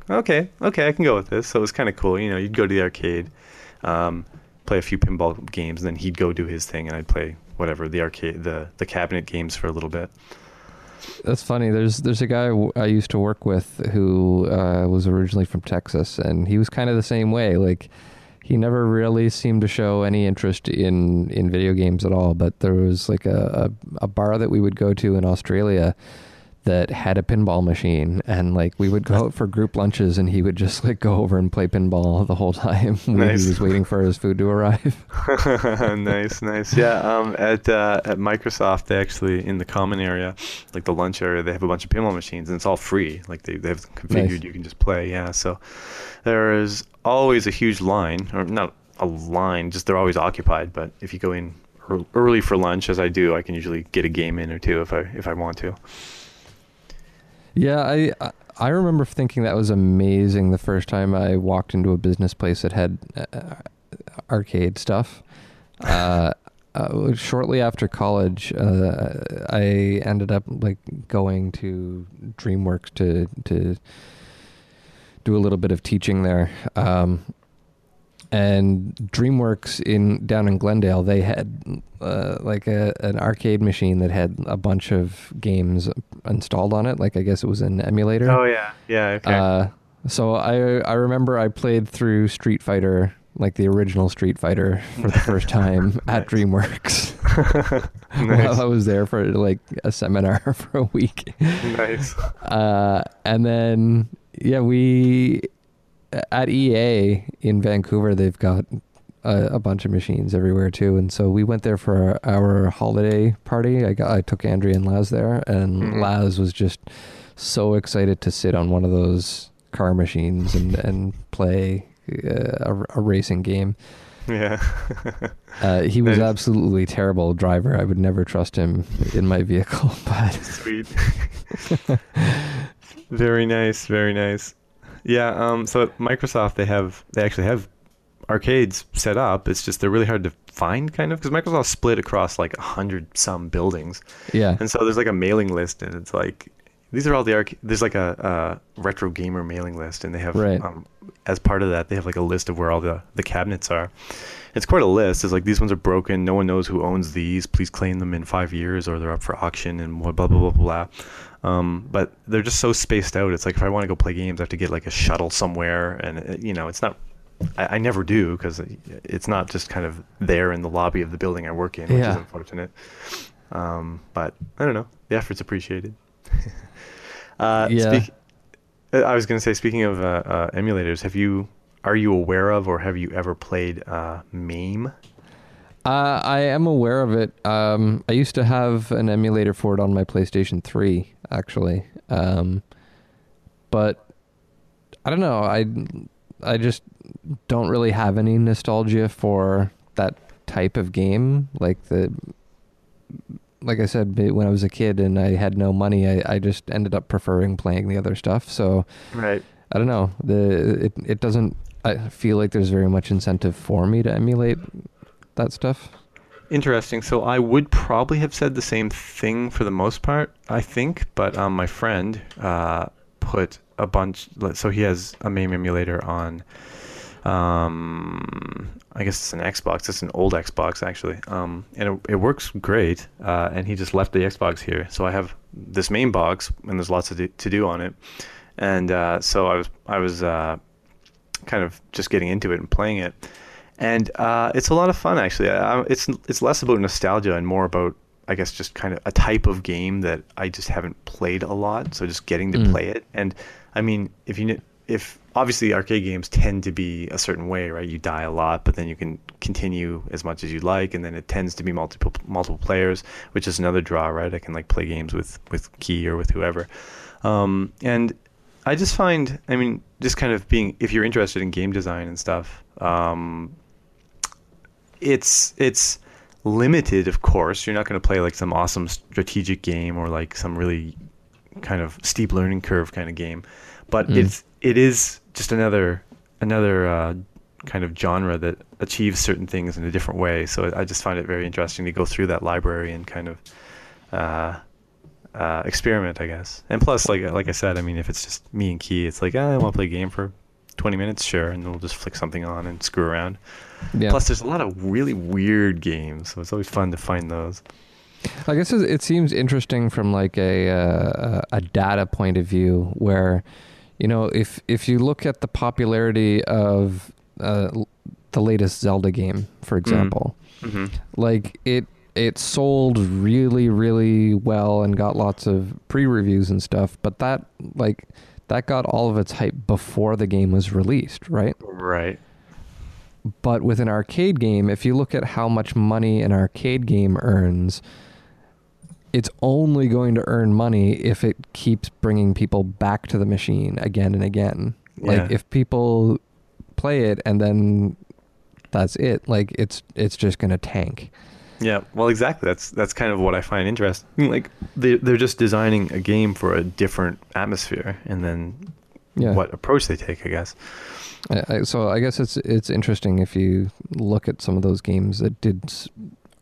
okay, okay, I can go with this. So it was kind of cool. You know, you'd go to the arcade, um, play a few pinball games, and then he'd go do his thing, and I'd play whatever the arcade the the cabinet games for a little bit. That's funny. There's there's a guy I used to work with who uh, was originally from Texas, and he was kind of the same way. Like he never really seemed to show any interest in in video games at all. But there was like a a, a bar that we would go to in Australia that had a pinball machine, and like we would go out for group lunches, and he would just like go over and play pinball the whole time [LAUGHS] when Nice. he was waiting for his food to arrive. [LAUGHS] nice, nice. Yeah, um, at uh, at Microsoft, they actually in the common area, like the lunch area, they have a bunch of pinball machines, and it's all free. Like they they have configured, Nice. you can just play. Yeah, so there is always a huge line, or not a line, just they're always occupied. But if you go in early for lunch, as I do, I can usually get a game in or two if I if I want to. Yeah, I I- remember thinking that was amazing the first time I walked into a business place that had uh, arcade stuff. [LAUGHS] Uh, uh, shortly after college, uh, I ended up like going to DreamWorks to to do a little bit of teaching there. Um, and DreamWorks in down in Glendale, they had uh, like a an arcade machine that had a bunch of games installed on it. Like I guess it was an emulator. Oh yeah, yeah. Okay. Uh, so I I remember I played through Street Fighter, like the original Street Fighter, for the first [LAUGHS] time at [LAUGHS] [LAUGHS] Nice. DreamWorks. While I was there for like a seminar for a week, nice. uh, and then yeah, we at EA in Vancouver they've got a, a bunch of machines everywhere too, and so we went there for our, our holiday party. I got I took Andrea and Laz there, and Mhm. Laz was just so excited to sit on one of those car machines and and play uh, a, a racing game. Yeah. [LAUGHS] Uh, he was absolutely terrible driver. I would never trust him in my vehicle, [LAUGHS] but Sweet. [LAUGHS] very nice, very nice. Yeah, um so at Microsoft they have they actually have arcades set up. It's just they're really hard to find kind of because Microsoft split across like a hundred some buildings. yeah, And so there's like a mailing list and it's like these are all the arc there's like a, a retro gamer mailing list and they have Right. um as part of that they have like a list of where all the the cabinets are. It's quite a list. It's like these ones are broken. No one knows who owns these. Please claim them in five years, or they're up for auction, and blah blah blah blah blah. Um, but they're just so spaced out. It's like if I want to go play games, I have to get like a shuttle somewhere, and uh, you know, it's not. I, I never do because it's not just kind of there in the lobby of the building I work in, which is unfortunate. Um, but I don't know. The effort's appreciated. [LAUGHS] uh, Yeah. speak- uh, I was going to say, speaking of uh, uh, emulators, have you are you aware of or have you ever played uh, MAME? Uh, I am aware of it. Um, I used to have an emulator for it on my PlayStation 3, actually. Um, but I don't know. I I just don't really have any nostalgia for that type of game. Like the like I said, when I was a kid and I had no money, I, I just ended up preferring playing the other stuff. So Right. I don't know. The it it doesn't. I feel like there's very much incentive for me to emulate that stuff. Interesting. So I would probably have said the same thing for the most part, I think. But um, my friend uh, put a bunch. So he has a MAME emulator on. Um, I guess it's an Xbox. It's an old Xbox actually, um, and it, it works great. Uh, and he just left the Xbox here, so I have this MAME box, and there's lots to do, to do on it. And uh, so I was I was uh, kind of just getting into it and playing it, and uh, it's a lot of fun actually. I, it's it's less about nostalgia and more about I guess just kind of a type of game that I just haven't played a lot. So just getting to Mm. play it, and I mean if you if obviously arcade games tend to be a certain way, right? You die a lot, but then you can continue as much as you like, and then it tends to be multiple multiple players, which is another draw, right? I can like play games with with Key or with whoever, um, and I just find, I mean, just kind of being if you're interested in game design and stuff, um, it's it's limited, of course. You're not going to play like some awesome strategic game or like some really kind of steep learning curve kind of game, but Mm. it's it is just another another uh, kind of genre that achieves certain things in a different way. So I just find it very interesting to go through that library and kind of uh, uh, experiment, I guess. And plus, like like I said, I mean, if it's just me and Key, it's like ah, I want to play a game for 20 minutes, sure, and we'll just flick something on and screw around. Yeah. Plus, there's a lot of really weird games, so it's always fun to find those. I guess it it seems interesting from like a uh, a data point of view, where you know if if you look at the popularity of uh, the latest Zelda game, for example, hmm like it it sold really really well and got lots of pre-reviews and stuff, but that like that got all of its hype before the game was released, right? Right. But with an arcade game, if you look at how much money an arcade game earns, it's only going to earn money if it keeps bringing people back to the machine again and again. Like Yeah. if people play it and then that's it, like it's it's just going to tank. Yeah, well, exactly. That's that's kind of what I find interesting. Like they they're just designing a game for a different atmosphere, and then Yeah. what approach they take, I guess. I, I, so I guess it's it's interesting if you look at some of those games that did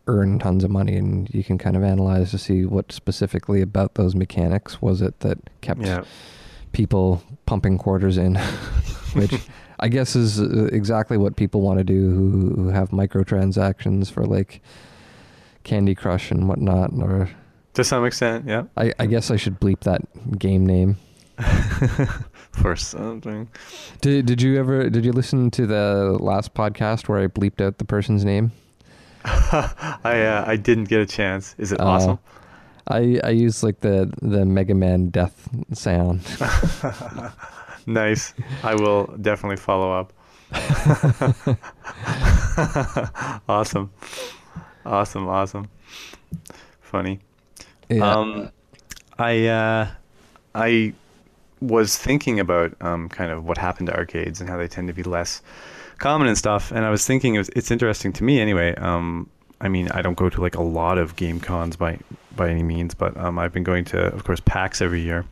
earn tons of money, and you can kind of analyze to see what specifically about those mechanics was it that kept Yeah, people pumping quarters in, [LAUGHS] which [LAUGHS] I guess is uh, exactly what people want to do who, who have microtransactions for like Candy Crush and whatnot. Or to some extent, yeah. I, I guess I should bleep that game name. [LAUGHS] for something. Did Did you ever Did you listen to the last podcast where I bleeped out the person's name? [LAUGHS] I uh, I didn't get a chance. Is it Oh. awesome? I I used like the the Mega Man death sound. [LAUGHS] nice. I will definitely follow up. [LAUGHS] awesome. Awesome. Awesome. Funny. Yeah. Um, I uh, I was thinking about um, kind of what happened to arcades and how they tend to be less common and stuff. And I was thinking it was, it's interesting to me anyway. Um, I mean, I don't go to like a lot of game cons by by any means, but um, I've been going to, of course, PAX every year.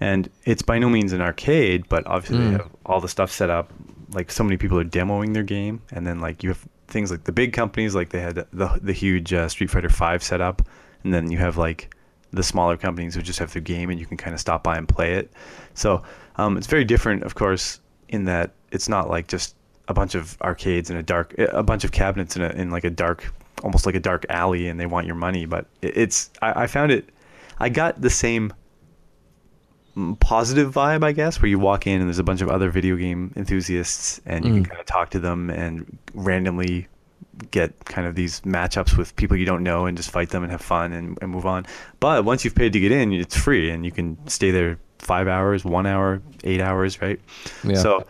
And it's by no means an arcade, but obviously Mm. they have all the stuff set up. Like so many people are demoing their game, and then like you have things like the big companies, like they had the the huge uh, Street Fighter Five set up, and then you have like the smaller companies who just have their game and you can kind of stop by and play it. So um, it's very different, of course, in that it's not like just a bunch of arcades in a dark, a bunch of cabinets in a in like a dark, almost like a dark alley, and they want your money. But it's I, I found it, I got the same positive vibe, I guess, where you walk in and there's a bunch of other video game enthusiasts and you can Mm. kind of talk to them and randomly get kind of these matchups with people you don't know and just fight them and have fun and, and move on. But once you've paid to get in, it's free and you can stay there five hours, one hour, eight hours, right? yeah. So,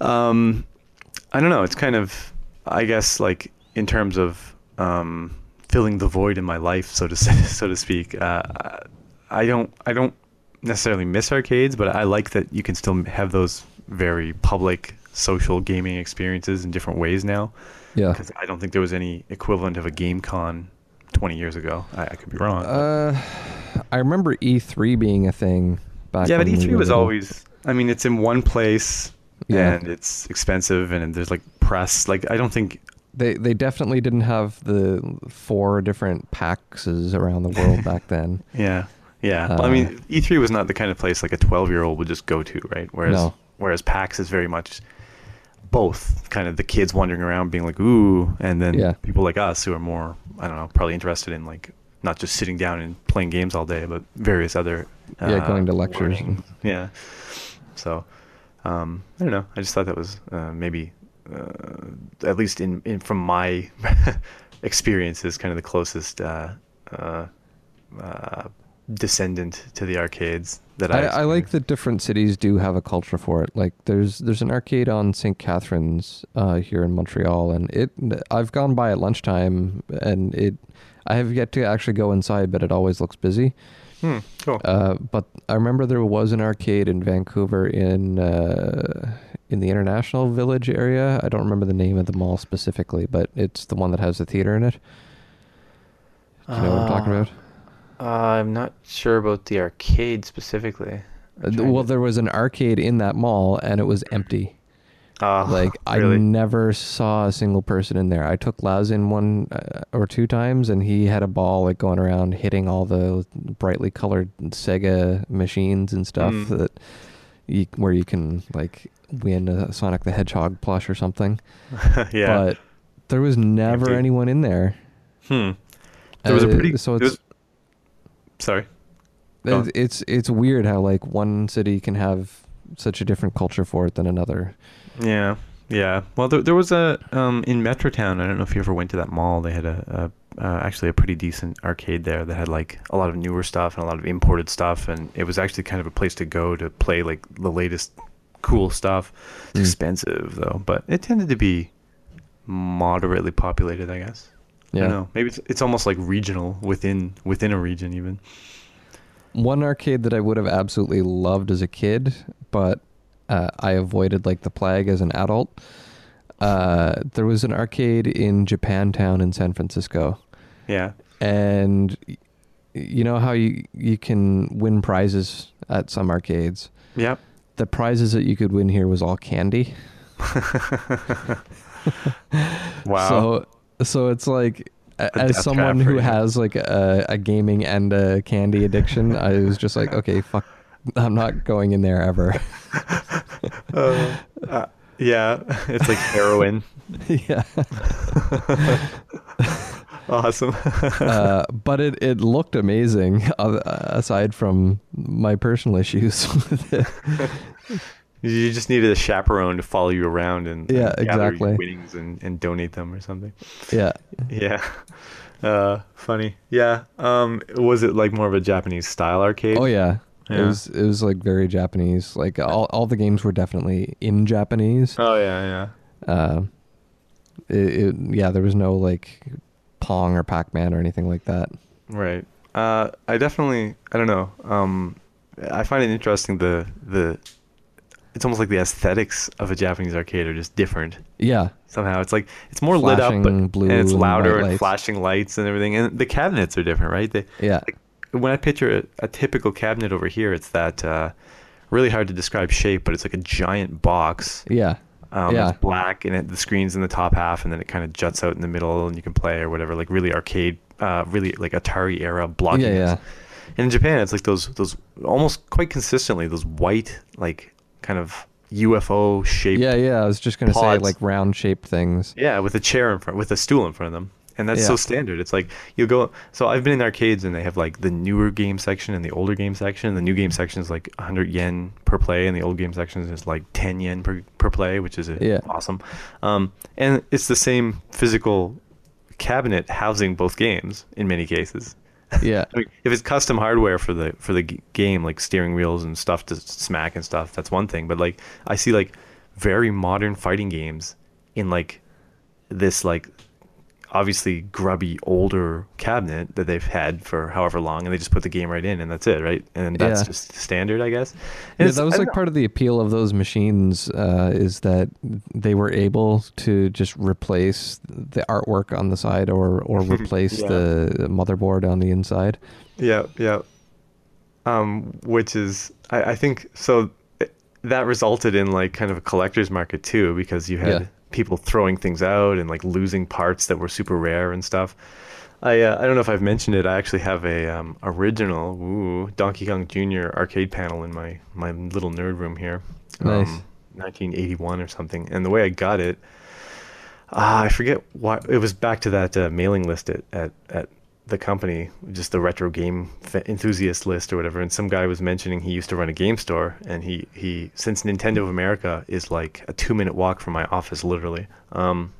um, I don't know. It's kind of, I guess, like in terms of um, filling the void in my life, so to [LAUGHS] say, so to speak. Uh, I don't, I don't necessarily miss arcades, but I like that you can still have those very public social gaming experiences in different ways now. yeah. Because I don't think there was any equivalent of a game con 20 years ago. I, I could be wrong. Uh, I remember E3 being a thing back. yeah, but E3 was always. I mean, it's in one place, Yeah. and it's expensive, and there's like press. Like, I don't think. They they definitely didn't have the four different PAXs around the world [LAUGHS] back then. Yeah, yeah. well, I mean, Uh, E3 was not the kind of place like a 12 year old would just go to, right? Whereas, No. whereas PAX is very much both kind of the kids wandering around being like ooh, and then Yeah. people like us who are more, I don't know, probably interested in like not just sitting down and playing games all day, but various other. Yeah, uh, going to lectures learning. Yeah. So, um, I don't know. I just thought that was uh, maybe, uh, at least in, in from my [LAUGHS] experiences, kind of the closest uh, uh, uh, descendant to the arcades that I, I. I like that different cities do have a culture for it. Like there's there's an arcade on St. Catherines uh, here in Montreal, and it I've gone by at lunchtime, and it I have yet to actually go inside, but it always looks busy. Hmm, cool. Uh, but I remember there was an arcade in Vancouver in uh, in the International Village area. I don't remember the name of the mall specifically, but it's the one that has the theater in it. Do you know what I'm talking Ah. about? Uh, I'm not sure about the arcade specifically. Uh, Well, there was an arcade in that mall, and it was empty. Uh, Like I never saw a single person in there. I took Laz in one uh, or two times, and he had a ball like going around hitting all the brightly colored Sega machines and stuff Mm. that you, where you can like win a Sonic the Hedgehog plush or something. [LAUGHS] yeah. But there was never Empty. anyone in there. hmm. There was a Uh, pretty. so it's was- sorry. It's it's it's weird how like one city can have such a different culture for it than another. Yeah, yeah. Well, there, there was a um in Metrotown. I don't know if you ever went to that mall. They had a, a uh, actually a pretty decent arcade there that had like a lot of newer stuff and a lot of imported stuff, and it was actually kind of a place to go to play like the latest cool stuff. It's Mm. expensive though, but it tended to be moderately populated, I guess. I Yeah. don't know. Maybe it's it's almost like regional within within a region even. One arcade that I would have absolutely loved as a kid, but uh, I avoided like the plague as an adult. Uh, there was an arcade in Japantown in San Francisco, Yeah. and you know how you you can win prizes at some arcades. Yep. The prizes that you could win here was all candy. [LAUGHS] Wow. So so it's like a- as someone who you. has like a, a gaming and a candy addiction, I was just like, okay, fuck, I'm not going in there ever. [LAUGHS] Uh, uh, yeah, it's like heroin. [LAUGHS] yeah. [LAUGHS] awesome. Uh, but it, it looked amazing uh, aside from my personal issues with it. you just needed a chaperone to follow you around and, Yeah, and gather exactly. your winnings and, and donate them or something. Yeah. Yeah. Uh, funny. Yeah. Um, was it like more of a Japanese style arcade? Oh yeah. It was it was like very Japanese. Like all all the games were definitely in Japanese. Oh yeah, yeah. Uh, it, it, yeah, there was no like Pong or Pac Man or anything like that. Right. Uh, I definitely. I don't know. Um, I find it interesting. The the. It's almost like the aesthetics of a Japanese arcade are just different. Yeah. somehow. It's like it's more lit up, but blue and it's louder white and flashing lights and everything. And the cabinets are different, right? They, Yeah. like, when I picture a, a typical cabinet over here, it's that uh, really hard to describe shape, but it's like a giant box. Yeah. Um, Yeah. It's black and it, the screen's in the top half, and then it kind of juts out in the middle, and you can play or whatever. Like really arcade, uh, really like Atari era blocking. Yeah, yeah. And in Japan, it's like those those almost quite consistently those white like kind of UFO shaped Yeah, yeah. I was just gonna say like round shaped things. Yeah, with a chair in front, with a stool in front of them, and that's so standard. It's like you go. So I've been in arcades, and they have like the newer game section and the older game section. The new game section is like 100 yen per play, and the old game section is like 10 yen per per play, which is Yeah. awesome. Um, and it's the same physical cabinet housing both games in many cases. [LAUGHS] Yeah. I mean, if it's custom hardware for the for the g- game, like steering wheels and stuff to smack and stuff, that's one thing. But like, I see like very modern fighting games in like this like obviously grubby older cabinet that they've had for however long, and they just put the game right in, and that's it, right? And that's Yeah. just standard, I guess. And Yeah, that was like know. part of the appeal of those machines uh, is that they were able to just replace the artwork on the side or or [LAUGHS] replace Yeah. the motherboard on the inside. Yeah, yeah. Um, which is, I, I think, so that resulted in like kind of a collector's market too, because you had. People throwing things out and like losing parts that were super rare and stuff. I uh, I don't know if I've mentioned it. I actually have a um, original ooh, Donkey Kong Jr. arcade panel in my my little nerd room here. Nice. Um, 1981 or something. And the way I got it, ah, I forget why. It was back to that uh, mailing list at, at at the company, just the retro game enthusiast list or whatever. And some guy was mentioning he used to run a game store, and he he since Nintendo of America is like a two minute walk from my office, literally. Um,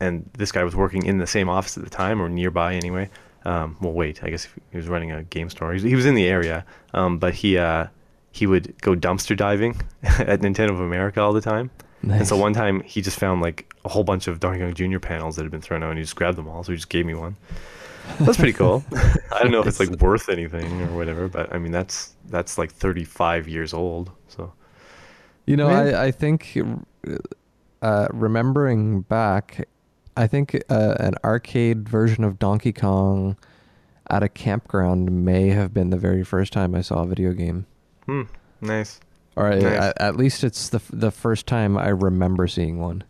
and this guy was working in the same office at the time or nearby anyway. Um, well, wait, I guess he was running a game store. He was, he was in the area, um, but he uh, he would go dumpster diving [LAUGHS] at Nintendo of America all the time. And so one time he just found like a whole bunch of Donkey Kong Jr. panels that had been thrown out, and he just grabbed them all. So he just gave me one. That's pretty cool. [LAUGHS] I don't know if it's like worth anything or whatever, but I mean that's that's like 35 years old. So You know, Man. I, I think uh, remembering back, I think uh, an arcade version of Donkey Kong at a campground may have been the very first time I saw a video game. hmm, nice. Or I- Nice. at, at least it's the the first time I remember seeing one.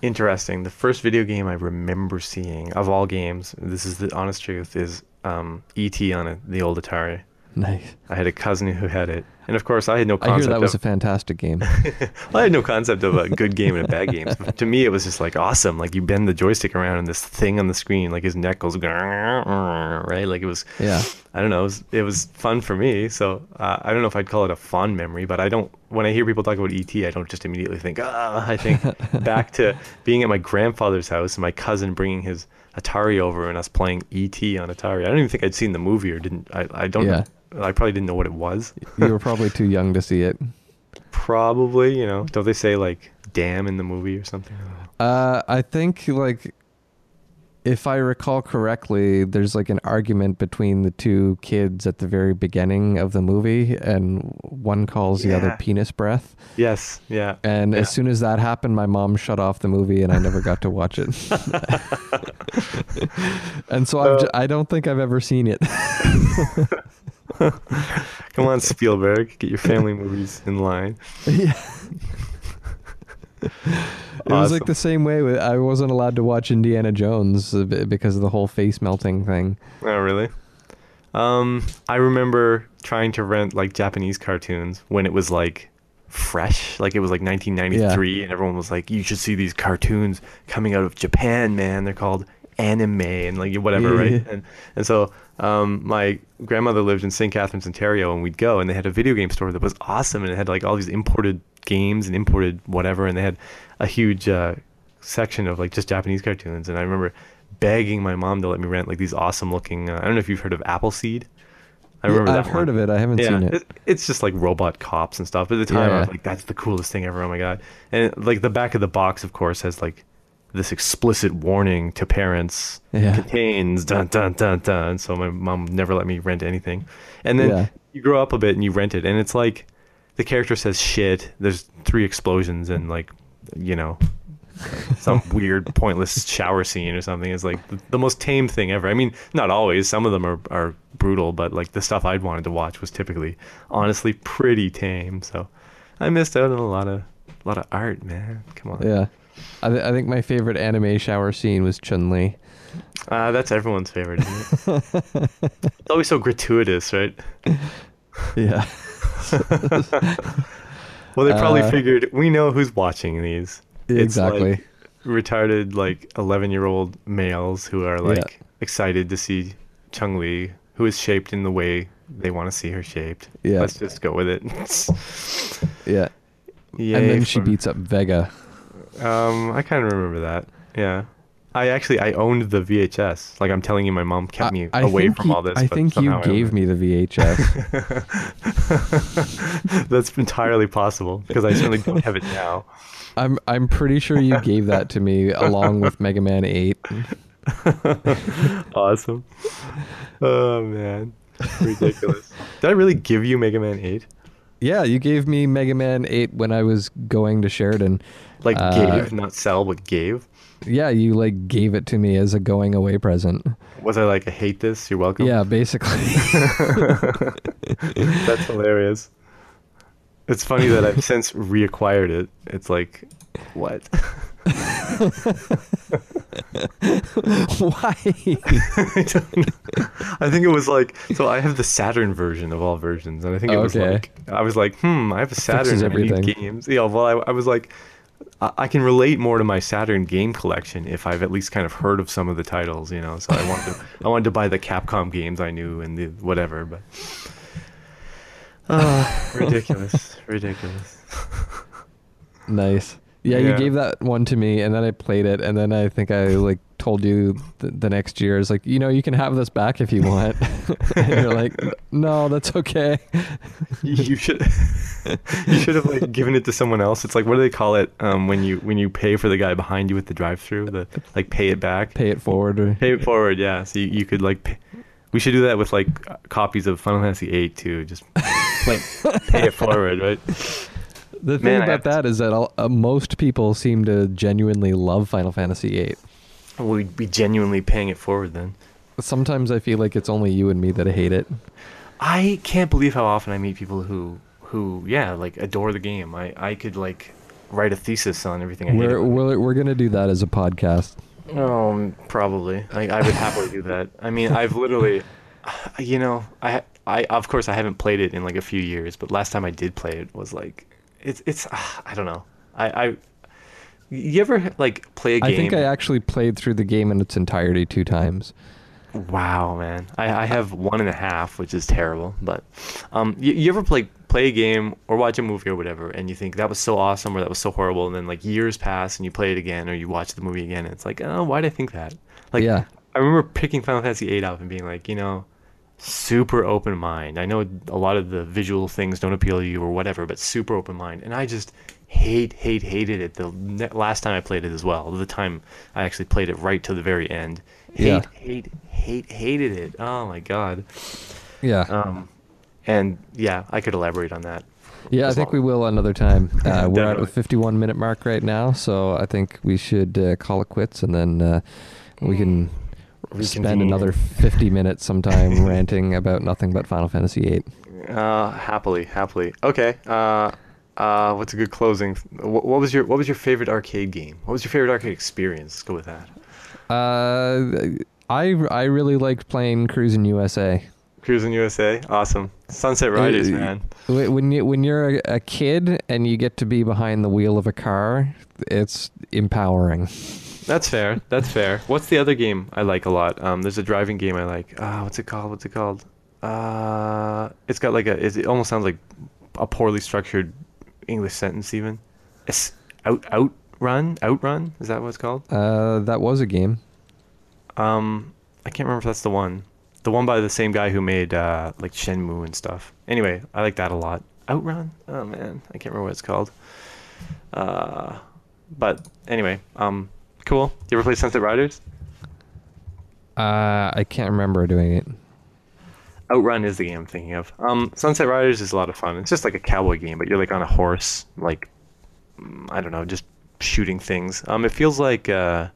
Interesting. The first video game I remember seeing of all games, this is the honest truth, is um, E.T. on a, the old Atari. Nice. I had a cousin who had it, and of course I had no Concept I hear that was a fantastic game. [LAUGHS] I had no concept of a good game and a bad game. [LAUGHS] To me, it was just like awesome. Like you bend the joystick around, and this thing on the screen, like his neck goes, right? Like it was. Yeah. I don't know. It was, it was fun for me. So uh, I don't know if I'd call it a fond memory, but I don't. When I hear people talk about ET, I don't just immediately think ah. I think [LAUGHS] back to being at my grandfather's house and my cousin bringing his Atari over and us playing ET on Atari. I don't even think I'd seen the movie or didn't. I, I don't. Yeah. I probably didn't know what it was. You were probably too young to see it. [LAUGHS] Probably, you know. Don't they say like "damn" in the movie or something? I. Uh, I think like if I recall correctly, there's like an argument between the two kids at the very beginning of the movie, and one calls the other penis breath. Yes. Yeah. And Yeah. as soon as that happened, my mom shut off the movie, and I never got to watch it. [LAUGHS] and so I've j- I don't think I've ever seen it. [LAUGHS] Come on, Spielberg, get your family movies in line. [LAUGHS] yeah. It was like the same way with I wasn't allowed to watch Indiana Jones uh, because of the whole face melting thing. Oh, really? Um, I remember trying to rent like Japanese cartoons when it was like fresh, like it was like 1993, and everyone was like, "You should see these cartoons coming out of Japan, man. They're called anime and like whatever, Yeah. right?" And and so um, my grandmother lived in St. Catharines, Ontario, and we'd go, and they had a video game store that was awesome, and it had like all these imported games and imported whatever, and they had a huge uh, section of like just Japanese cartoons, and I remember begging my mom to let me rent like these awesome looking. Uh, I don't know if you've heard of Appleseed. I remember I've heard one. of it. I haven't seen it. It's just like robot cops and stuff. But at the time, I was like, "That's the coolest thing ever!" Oh my god! And like the back of the box, of course, has like this explicit warning to parents Yeah. contains dun dun dun dun. So my mom never let me rent anything. And then Yeah. you grow up a bit and you rent it, and it's like the character says shit. There's three explosions and like you know some [LAUGHS] weird pointless shower scene or something is like the, the most tame thing ever. I mean, not always. Some of them are, are brutal, but like the stuff I'd wanted to watch was typically honestly pretty tame. So I missed out on a lot of a lot of art, man. Come on. Yeah. I, th- I think my favorite anime shower scene was Chun Li. Uh, that's everyone's favorite, isn't it? [LAUGHS] it's always so gratuitous, right? Yeah. [LAUGHS] Well, they probably Uh, figured we know who's watching these. It's exactly. like retarded like 11 year old males who are Yeah. like excited to see Chun Li, who is shaped in the way they want to see her shaped. Yeah. Let's just go with it. [LAUGHS] yeah. Yay and then she beats up Vega. Um, I kind of remember that. Yeah. I actually I owned the VHS. Like I'm telling you, my mom kept me I away from you- all this. I think you somehow I owned gave me the VHS. [LAUGHS] That's entirely possible because I certainly don't have it now. I'm I'm pretty sure you gave that to me along with [LAUGHS] Mega Man 8. awesome. Oh man, ridiculous. Did I really give you Mega Man Eight? Yeah, you gave me Mega Man 8 when I was going to Sheridan. Like Uh, gave, not sell, but gave. Yeah, you like gave it to me as a going away present. Was I like, I hate this? You're welcome. Yeah, basically. [LAUGHS] that's hilarious. It's funny that I've since reacquired it. It's like, what? [LAUGHS] Why? [LAUGHS] I don't know. I think it was like so. I have the Saturn version of all versions, and I think it was Okay. like I was like, hmm, I have a Saturn I need games. Yeah, well, I, I was like, I, I can relate more to my Saturn game collection if I've at least kind of heard of some of the titles, you know. So I wanted to, [LAUGHS] I wanted to buy the Capcom games I knew and the whatever, but oh, [SIGHS] ridiculous, ridiculous. nice. Yeah, you gave that one to me, and then I played it, and then I think I like told you the, the next year is like, you know, you can have this back if you want, [LAUGHS] and you're like, no, that's okay. you should [LAUGHS] you should have like given it to someone else. It's like what do they call it um, when you when you pay for the guy behind you at the drive-through? The like pay it back, Pay it forward. Or, pay it forward. Yeah, so you, you could like. Pay, we should do that with like copies of Final Fantasy VIII too. Just like pay it forward, right? the thing Man, about have to- that is that uh, most people seem to genuinely love Final Fantasy VIII. We'd be genuinely paying it forward then. Sometimes I feel like it's only you and me that hate it. I can't believe how often I meet people who who yeah like adore the game. I I could like write a thesis on everything I hate. We're, about we're we're gonna do that as a podcast. Um, probably. I, I would happily do that. I mean, I've literally, [SIGHS] you know, I I of course I haven't played it in like a few years, but last time I did play it was like, it's it's [SIGHS] I don't know. I I, you ever like play a game? I think I actually played through the game in its entirety two times. Wow, man. I, I have one and a half, which is terrible. But um, you, you ever play play a game or watch a movie or whatever, and you think that was so awesome or that was so horrible, and then like years pass and you play it again or you watch the movie again, and it's like, oh, why did I think that? Like, yeah, I remember picking Final Fantasy VIII up and being like, you know, super open mind. I know a lot of the visual things don't appeal to you or whatever, but super open mind. And I just hate, hate, hated it the last time I played it as well. The time I actually played it right to the very end. Hate, Yeah. hate, hate, hated it. Oh my god. yeah, Um, and yeah, I could elaborate on that. yeah. I think long- we will another time. [LAUGHS] Uh, we're at the 51 minute mark right now, so I think we should uh, call it quits, and then uh, we can spend another 50 minutes sometime [LAUGHS] ranting about nothing but Final Fantasy VIII. Uh, happily, happily. Okay. Uh, uh, what's a good closing? What, what was your What was your favorite arcade game? What was your favorite arcade experience? Let's go with that. Uh, I I really liked playing Cruis'n USA. Cruis'n USA, awesome. Sunset Riders, Uh, man. When you when you're a, a kid and you get to be behind the wheel of a car, it's empowering. That's fair. That's fair. What's the other game I like a lot? Um, there's a driving game I like. Ah, what's it called? What's it called? Uh, it's got like a. It almost sounds like a poorly structured English sentence. Even. It's out outrun outrun. Is that what it's called? Uh, that was a game. Um, I can't remember if that's the one. The one by the same guy who made uh, like Shenmue and stuff. Anyway, I like that a lot. Outrun? Oh man, I can't remember what it's called. Uh, but anyway, um, cool. You ever play Sunset Riders? Uh, I can't remember doing it. Outrun is the game I'm thinking of. Um, Sunset Riders is a lot of fun. It's just like a cowboy game, but you're like on a horse, like mm, I don't know, just shooting things. Um, it feels like uh,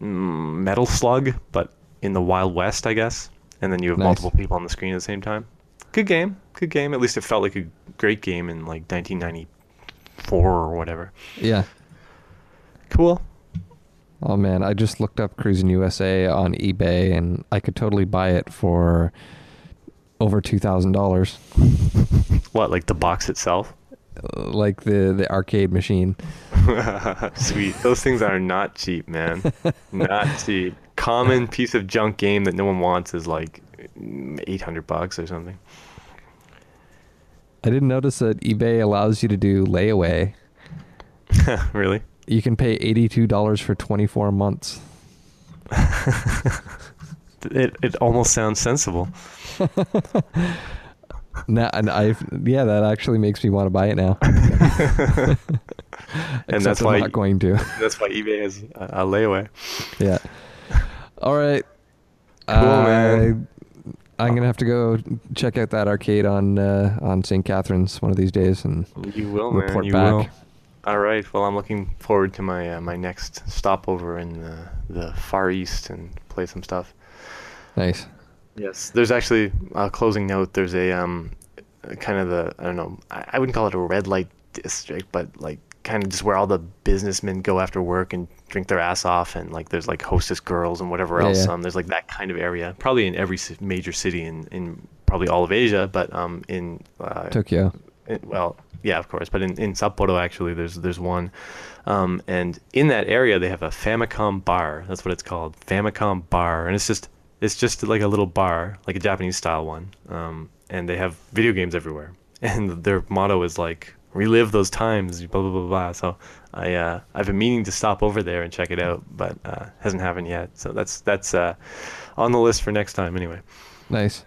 mm, Metal Slug, but in the Wild West, I guess. And then you have Nice. multiple people on the screen at the same time. Good game, good game. At least it felt like a great game in like 1994 or whatever. Yeah. Cool. Oh man, I just looked up Cruis'n USA on eBay and I could totally buy it for over two thousand dollars. [LAUGHS] What, like the box itself? Uh, like the the arcade machine. [LAUGHS] Sweet. Those things are not cheap, man. [LAUGHS] not cheap. Common piece of junk game that no one wants is like 800 bucks or something. I didn't notice that eBay allows you to do layaway. really? You can pay eighty-two dollars for twenty-four months. [LAUGHS] It it almost sounds sensible. [LAUGHS] Now, and I, yeah, that actually makes me want to buy it now. [LAUGHS] And that's I'm why not going to. that's why eBay has a, a layaway. Yeah. All right. Cool, man. I, am gonna have to go check out that arcade on uh, on St. Catherines one of these days and You will, man. report you back. will. All right. Well, I'm looking forward to my uh, my next stopover in the, the Far East and play some stuff. Nice. Yes, there's actually a closing note. There's a um, kind of the I don't know. I, I wouldn't call it a red light district, but like kind of just where all the businessmen go after work and drink their ass off, and like there's like hostess girls and whatever Yeah, else. yeah. Um, there's like that kind of area, probably in every major city in in probably all of Asia, but um in uh, Tokyo. it- well, yeah, of course, but in, in Sapporo actually, there's there's one, um, and in that area they have a Famicom bar. That's what it's called, Famicom bar, and it's just it's just like a little bar, like a Japanese style one, um, and they have video games everywhere, [LAUGHS] and their motto is like relive those times. Blah blah blah blah. So I uh, I've been meaning to stop over there and check it out, but uh, hasn't happened yet. So that's that's uh, on the list for next time. Anyway, Nice.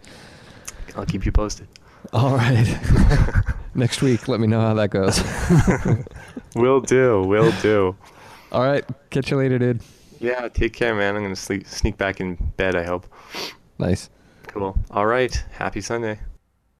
I'll keep you posted. All right. [LAUGHS] Next week, let me know how that goes. [LAUGHS] Will do. Will do. All right. Catch you later, dude. Yeah. Take care, man. I'm gonna sleep, sneak back in bed. I hope. Nice. Cool. All right. Happy Sunday.